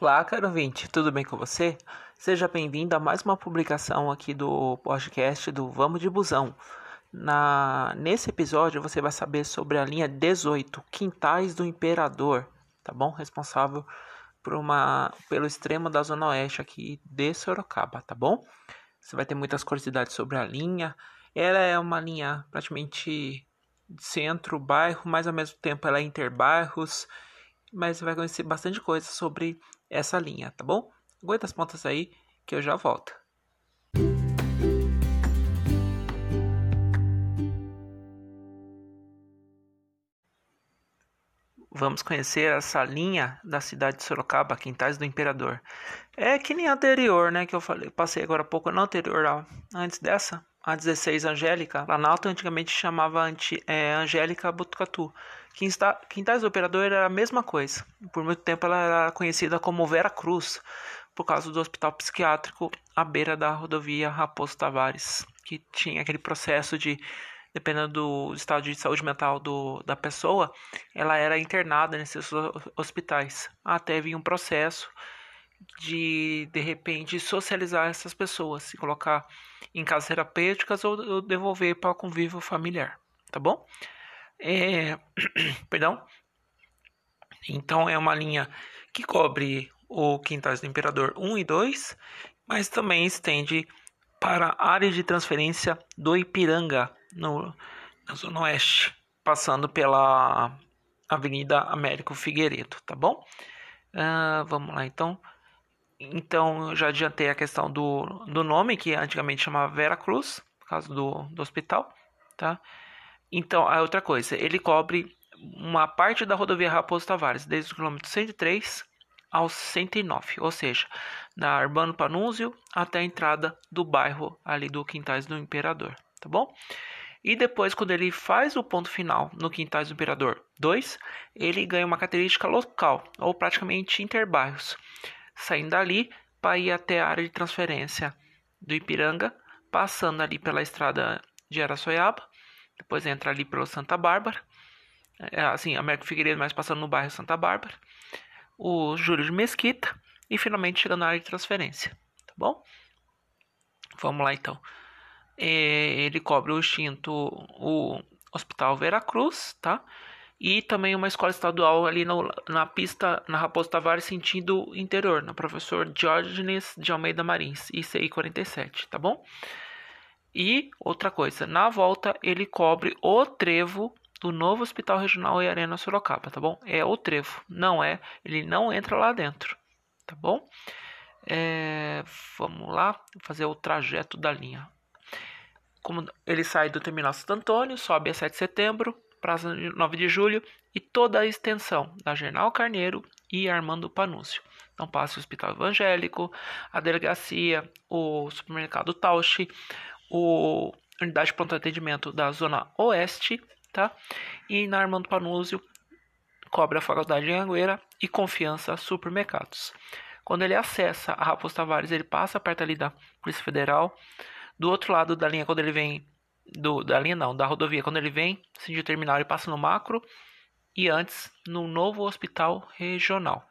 Olá, caro ouvinte, tudo bem com você? Seja bem-vindo a mais uma publicação aqui do podcast do Vamos de Busão. Na, nesse episódio você vai saber sobre a linha 18, Quintais do Imperador, tá bom? Responsável por uma, pelo extremo da Zona Oeste aqui de Sorocaba, tá bom? Você vai ter muitas curiosidades sobre a linha. Ela é uma linha praticamente centro-bairro, mas ao mesmo tempo ela é interbairros mas você vai conhecer bastante coisa sobre essa linha, tá bom? Aguenta as pontas aí que eu já volto. Vamos conhecer essa linha da cidade de Sorocaba, Quintais do Imperador. É que nem a anterior, né? Que eu falei, passei agora há pouco, não anterior, antes dessa, a 16 Angélica. Planalto antigamente chamava anti, é, Angélica Botucatu. Quintais do Operador era a mesma coisa. Por muito tempo ela era conhecida como Vera Cruz, por causa do hospital psiquiátrico à beira da rodovia Raposo Tavares, que tinha aquele processo de, dependendo do estado de saúde mental do, da pessoa, ela era internada nesses hospitais. Até vir um processo de, de repente, socializar essas pessoas, e colocar em casas terapêuticas ou, ou devolver para o convívio familiar, tá bom? É, perdão. Então é uma linha que cobre o Quintais do Imperador 1 e 2, mas também estende para a área de transferência do Ipiranga, no, na Zona Oeste, passando pela Avenida Américo Figueiredo, tá bom? Uh, vamos lá então. Então, eu já adiantei a questão do, do nome, que antigamente chamava Vera Cruz, por causa do, do hospital, tá? Então, a outra coisa, ele cobre uma parte da rodovia Raposo Tavares, desde o quilômetro 103 ao 109, ou seja, da Arbano Panúzio até a entrada do bairro ali do Quintais do Imperador, tá bom? E depois, quando ele faz o ponto final no Quintais do Imperador 2, ele ganha uma característica local, ou praticamente interbairros, saindo dali para ir até a área de transferência do Ipiranga, passando ali pela estrada de Araçoiaba, depois entra ali pelo Santa Bárbara, é, assim, Américo Figueiredo, mas passando no bairro Santa Bárbara, o Júlio de Mesquita e finalmente chegando na área de transferência, tá bom? Vamos lá então. É, ele cobre o extinto o Hospital Veracruz, tá? E também uma escola estadual ali no, na pista na Raposo Tavares, sentido interior, no professor Diógenes de Almeida Marins, ICI 47, tá bom? E outra coisa, na volta ele cobre o trevo do novo Hospital Regional e Arena Sorocaba, tá bom? É o trevo, não é, ele não entra lá dentro, tá bom? É, vamos lá, fazer o trajeto da linha. Como ele sai do terminal Santo Antônio, sobe a 7 de setembro, Praça 9 de Julho e toda a extensão da General Carneiro e Armando Panúcio. Então passa o Hospital Evangélico, a delegacia, o supermercado Tausch, o unidade de pronto atendimento da Zona Oeste, tá? E na Armando Panúzio cobre a Faculdade de Angueira e Confiança Supermercados. Quando ele acessa a Raposo Tavares, ele passa perto ali da Polícia Federal. Do outro lado da linha, quando ele vem do, da linha não, da rodovia, quando ele vem, de terminal, ele passa no macro e antes no novo hospital regional.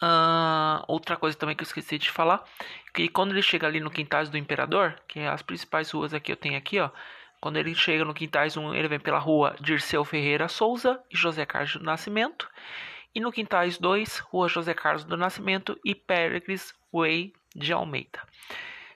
Uh, outra coisa também que eu esqueci de falar, que quando ele chega ali no Quintais do Imperador, que é as principais ruas aqui eu tenho aqui, ó. Quando ele chega no Quintais 1, ele vem pela rua Dirceu Ferreira Souza e José Carlos do Nascimento. E no Quintais 2, rua José Carlos do Nascimento e Péricles Way de Almeida.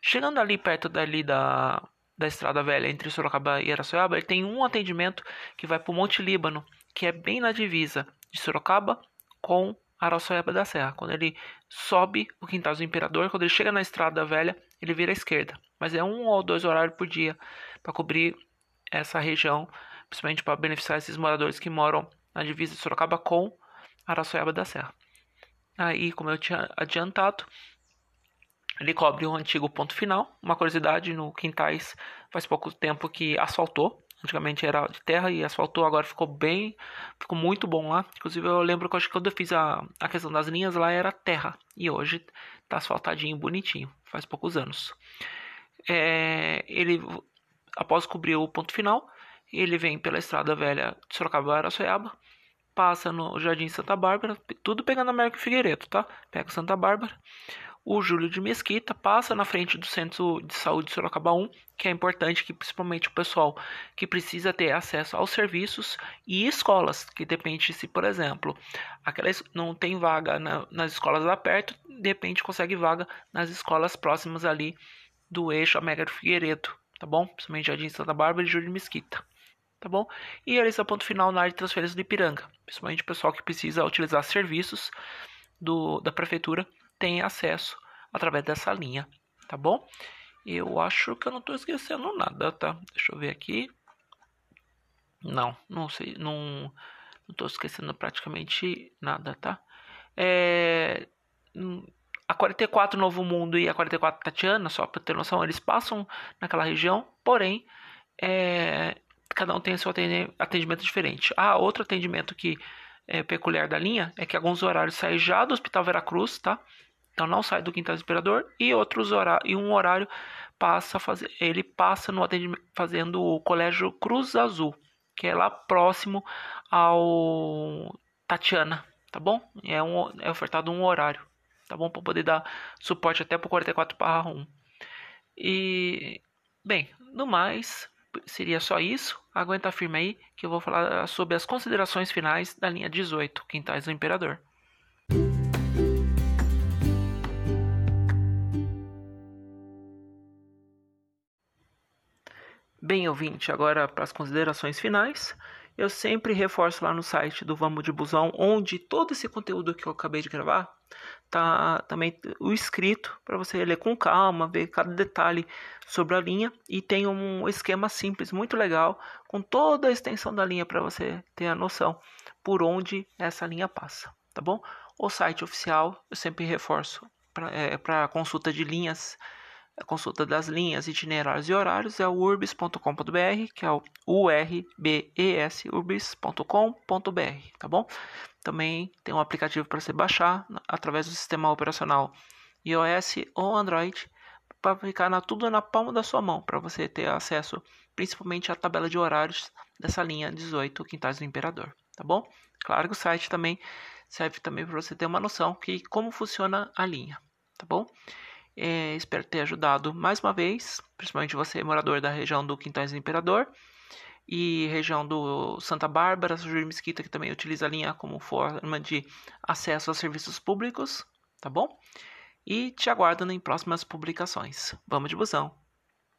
Chegando ali perto dali da, da Estrada Velha entre Sorocaba e Araçoiaba, ele tem um atendimento que vai para o Monte Líbano, que é bem na divisa de Sorocaba com Araçoiaba da Serra. Quando ele sobe o Quintal do Imperador, quando ele chega na Estrada Velha, ele vira à esquerda. Mas é um ou dois horários por dia para cobrir essa região, principalmente para beneficiar esses moradores que moram na divisa de Sorocaba com Araçoiaba da Serra. Aí, como eu tinha adiantado, ele cobre o antigo ponto final. Uma curiosidade, no Quintais faz pouco tempo que asfaltou Antigamente era de terra e asfaltou, agora ficou bem, ficou muito bom lá. Inclusive eu lembro que eu acho que quando eu fiz a, a questão das linhas lá era terra e hoje tá asfaltadinho, bonitinho, faz poucos anos. É, ele, após cobrir o ponto final, ele vem pela estrada velha de Sorocaba Araçoiaba, passa no Jardim Santa Bárbara, tudo pegando a América Figueiredo, tá? Pega Santa Bárbara. O Júlio de Mesquita passa na frente do Centro de Saúde de Sorocaba 1, que é importante que principalmente o pessoal que precisa ter acesso aos serviços e escolas, que depende se, por exemplo, aquelas não tem vaga na, nas escolas lá perto, de repente consegue vaga nas escolas próximas ali do eixo América Figueiredo, tá bom? Principalmente Jardim Santa Bárbara e Júlio de Mesquita tá bom? E esse é o ponto final na área de transferência do Ipiranga. Principalmente o pessoal que precisa utilizar serviços do, da prefeitura tem acesso através dessa linha, tá bom? Eu acho que eu não estou esquecendo nada, tá? Deixa eu ver aqui. Não, não sei, não estou esquecendo praticamente nada, tá? É, hum, a 44 Novo Mundo e a 44 Tatiana, só para ter noção, eles passam naquela região, porém, é, cada um tem seu atendimento diferente. Ah, outro atendimento que é peculiar da linha é que alguns horários saem já do Hospital Veracruz, tá? Então não sai do Quintal do Imperador e outros horários e um horário passa fazer, ele passa no atendimento fazendo o Colégio Cruz Azul, que é lá próximo ao Tatiana, tá bom? É um é ofertado um horário, tá bom? Para poder dar suporte até pro 44/1. E bem, no mais, seria só isso. Aguenta firme aí que eu vou falar sobre as considerações finais da linha 18, Quintais do Imperador. Bem, ouvinte, agora para as considerações finais. Eu sempre reforço lá no site do Vamos de Busão, onde todo esse conteúdo que eu acabei de gravar tá também o escrito para você ler com calma, ver cada detalhe sobre a linha e tem um esquema simples, muito legal, com toda a extensão da linha para você ter a noção por onde essa linha passa, tá bom? O site oficial, eu sempre reforço para é, consulta de linhas a consulta das linhas, itinerários e horários é o urbis.com.br, que é o urbes urbis.com.br, tá bom? Também tem um aplicativo para você baixar através do sistema operacional iOS ou Android para ficar na, tudo na palma da sua mão, para você ter acesso principalmente à tabela de horários dessa linha 18 Quintais do Imperador, tá bom? Claro que o site também serve também para você ter uma noção que como funciona a linha, tá bom? É, espero ter ajudado mais uma vez, principalmente você, morador da região do Quintais do Imperador e região do Santa Bárbara, Júlio Mesquita, que também utiliza a linha como forma de acesso a serviços públicos, tá bom? E te aguardo em próximas publicações. Vamos de busão!